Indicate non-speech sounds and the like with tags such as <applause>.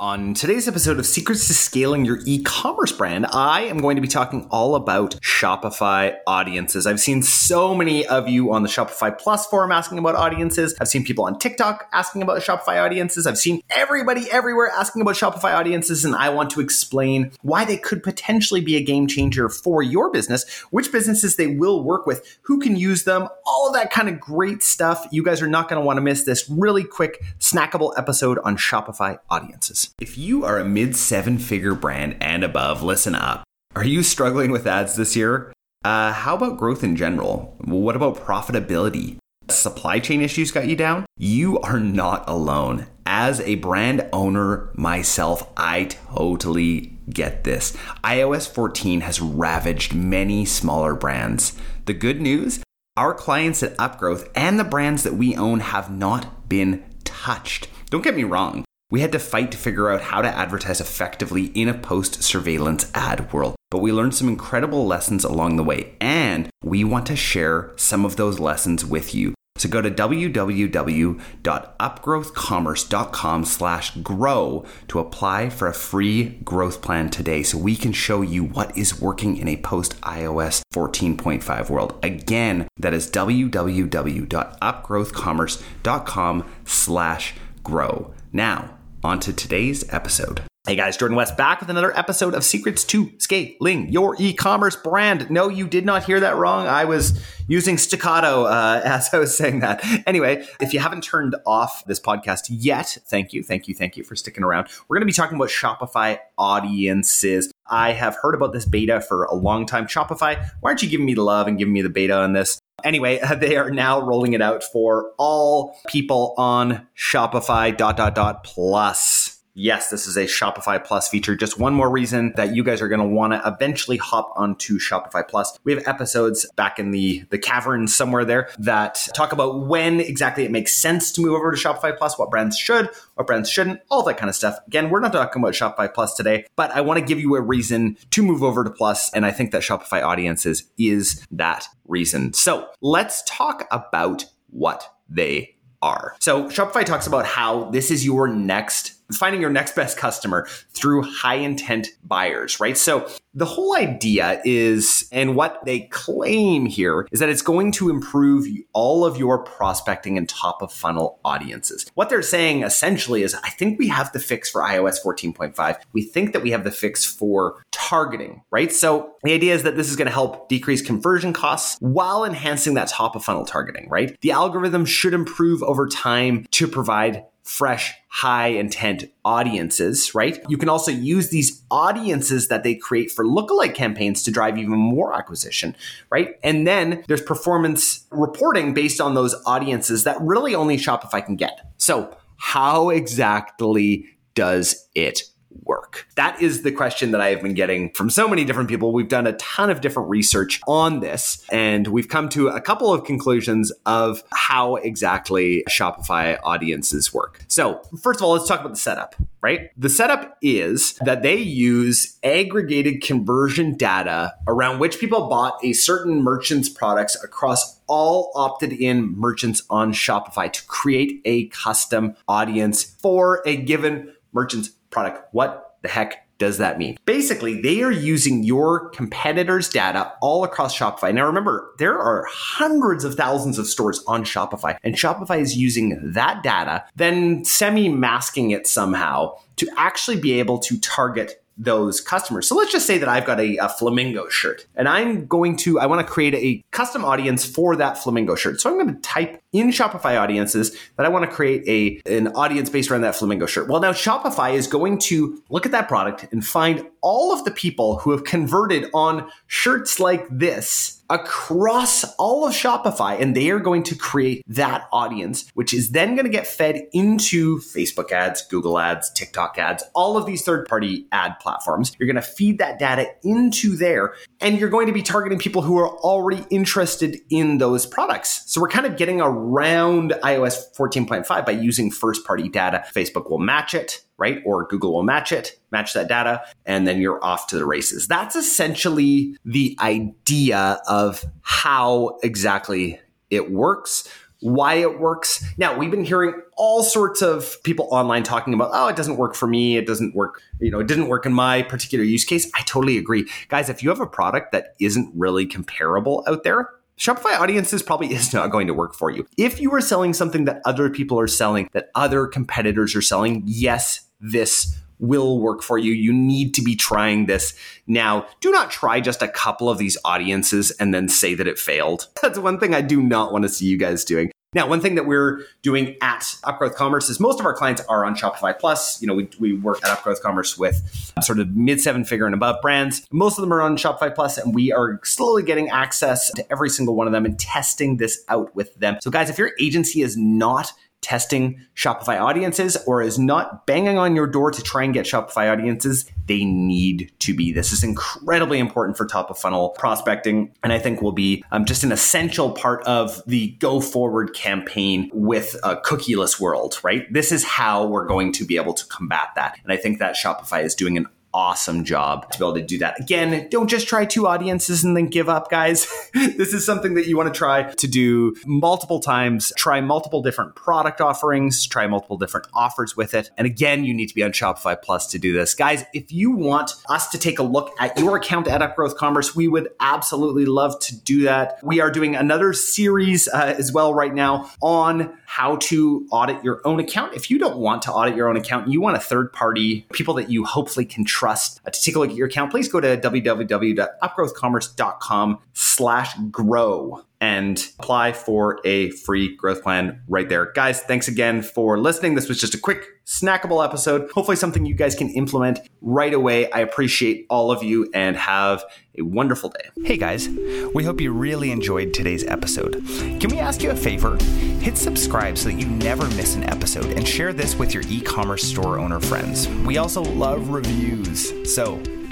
On today's episode of Secrets to Scaling Your E-commerce Brand, I am going to be talking all about Shopify audiences. I've seen so many of you on the Shopify Plus forum asking about audiences. I've seen people on TikTok asking about Shopify audiences. I've seen everybody everywhere asking about Shopify audiences, and I want to explain why they could potentially be a game changer for your business, which businesses they will work with, who can use them, all of that kind of great stuff. You guys are not going to want to miss this really quick, snackable episode on Shopify audiences. If you are a mid seven figure brand and above, listen up. Are you struggling with ads this year? Uh, how about growth in general? What about profitability? Supply chain issues got you down? You are not alone. As a brand owner myself, I totally get this. iOS 14 has ravaged many smaller brands. The good news our clients at Upgrowth and the brands that we own have not been touched. Don't get me wrong, we had to fight to figure out how to advertise effectively in a post surveillance ad world. But we learned some incredible lessons along the way, and we want to share some of those lessons with you. So go to www.upgrowthcommerce.com slash grow to apply for a free growth plan today so we can show you what is working in a post iOS 14.5 world. Again, that is www.upgrowthcommerce.com slash grow. Now, on to today's episode. Hey guys, Jordan West back with another episode of Secrets to Scaling Your E-commerce Brand. No, you did not hear that wrong. I was using staccato uh, <laughs> as I was saying that. Anyway, if you haven't turned off this podcast yet, thank you, thank you, thank you for sticking around. We're going to be talking about Shopify audiences. I have heard about this beta for a long time. Shopify, why aren't you giving me the love and giving me the beta on this? Anyway, <laughs> they are now rolling it out for all people on Shopify dot dot dot plus yes, this is a Shopify Plus feature. Just one more reason that you guys are going to want to eventually hop onto Shopify Plus. We have episodes back in the, the cavern somewhere there that talk about when exactly it makes sense to move over to Shopify Plus, what brands should, what brands shouldn't, all that kind of stuff. Again, we're not talking about Shopify Plus today, but I want to give you a reason to move over to And I think that Shopify Audiences is that reason. So let's talk about what they are. So Shopify talks about how this is your next finding your next best customer through high intent buyers, right? So the whole idea is, and what they claim here is that it's going to improve all of your prospecting and top of funnel audiences. What they're saying essentially is, I think we have the fix for iOS 14.5. We think that we have the fix for targeting, right? So the idea is that this is going to help decrease conversion costs while enhancing that top of funnel targeting, right? The algorithm should improve over time to provide fresh, high intent audiences, right? You can also use these audiences that they create for lookalike campaigns to drive even more acquisition, right? And then there's performance reporting based on those audiences that really only Shopify can get. So, how exactly does it work? That is the question that I have been getting from so many different people. We've done a ton of different research on this, and we've come to a couple of conclusions of how exactly Shopify audiences work. So, first of all, let's talk about the setup right? The setup is that they use aggregated conversion data around which people bought a certain merchant's products across all opted in merchants on Shopify to create a custom audience for a given merchant's product. What the heck does that mean? Basically, they are using your competitors' data all across Shopify. Now, remember, there are hundreds of thousands of stores on Shopify, and Shopify is using that data, then semi masking it somehow to actually be able to target those customers. So let's just say that I've got a, a, flamingo shirt and I'm going to, I want to create a custom audience for that flamingo shirt. So I'm going to type in Shopify audiences that I want to create a, an audience based around that flamingo shirt. Well, now Shopify is going to look at that product and find all of the people who have converted on shirts like this across all of Shopify, and they are going to create that audience, which is then going to get fed into Facebook ads, Google ads, TikTok ads, all of these third party ad platforms. You're going to feed that data into there, and you're going to be targeting people who are already interested in those products. So we're kind of getting around iOS 14.5 by using first party data. Facebook will match it right? Or Google will match it, match that data, and then you're off to the races. That's essentially the idea of how exactly it works. why it works. Now, we've been hearing all sorts of people online talking about, oh, it doesn't work for me. It doesn't work, you know, it didn't work in my particular use case. I totally agree. Guys, if you have a product that isn't really comparable out there, Shopify audiences probably <laughs> is not going to work for you. If you are selling something that other people are selling, that other competitors are selling, yes, this will work for you. You need to be trying this now. Do not try just a couple of these audiences and then say that it failed. <laughs> That's one thing I do not want to see you guys doing. Now, one thing that we're doing at Upgrowth Commerce is most of our clients are on Shopify Plus. You know, we, we work at Upgrowth Commerce with sort of mid seven figure and above brands. Most of them are on Shopify Plus, and we are slowly getting access to every single one of them and testing this out with them. So, guys, if your agency is not testing Shopify audiences or is not banging on your door to try and get Shopify audiences, they need to be. This is incredibly important for top of funnel prospecting, and I think will be um, just an essential part of the go forward campaign with a cookieless world, right? This is how we're going to be able to combat that. And I think that Shopify is doing an awesome job to be able to do that. Again, don't just try two audiences and then give up, guys. <laughs> this is something that you want to try to do multiple times, try multiple different product offerings, try multiple different offers with it. And again, you need to be on Shopify Plus to do this. Guys, if you want us to take a look at your account at Upgrowth Commerce, we would absolutely love to do that. We are doing another series uh, as well right now on how to audit your own account. If you don't want to audit your own account, you want a third party, people that you hopefully can trust uh, to take a look at your account, please go to www.upgrowthcommerce.com slash grow and apply for a free growth plan right there. Guys, thanks again for listening. This was just a quick snackable episode. Hopefully something you guys can implement right away. I appreciate all of you and have a wonderful day. Hey guys, we hope you really enjoyed today's episode. Can we ask you a favor? Hit subscribe so that you never miss an episode and share this with your e-commerce store owner friends. We also love reviews. So,